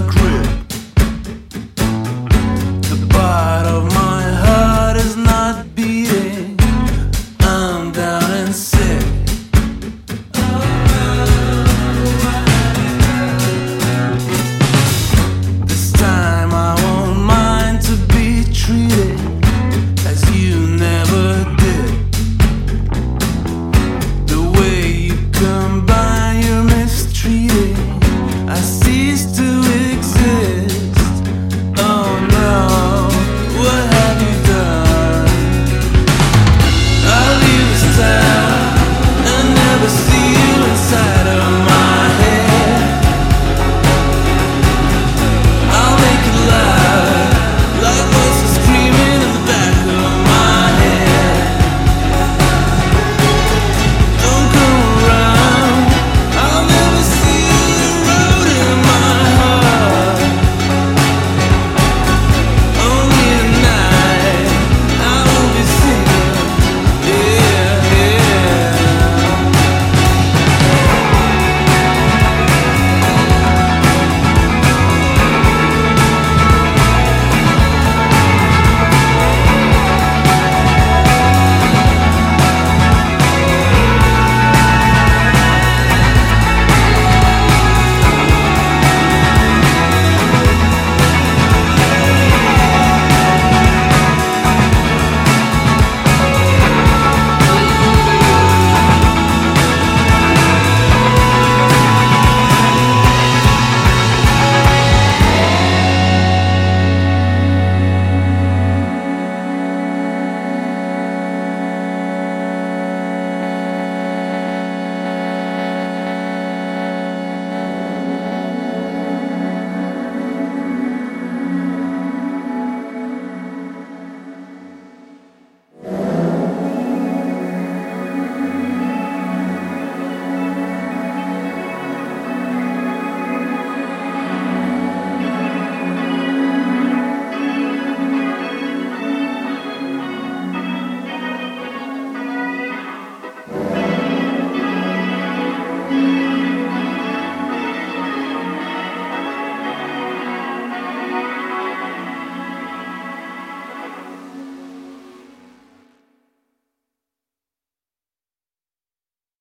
a.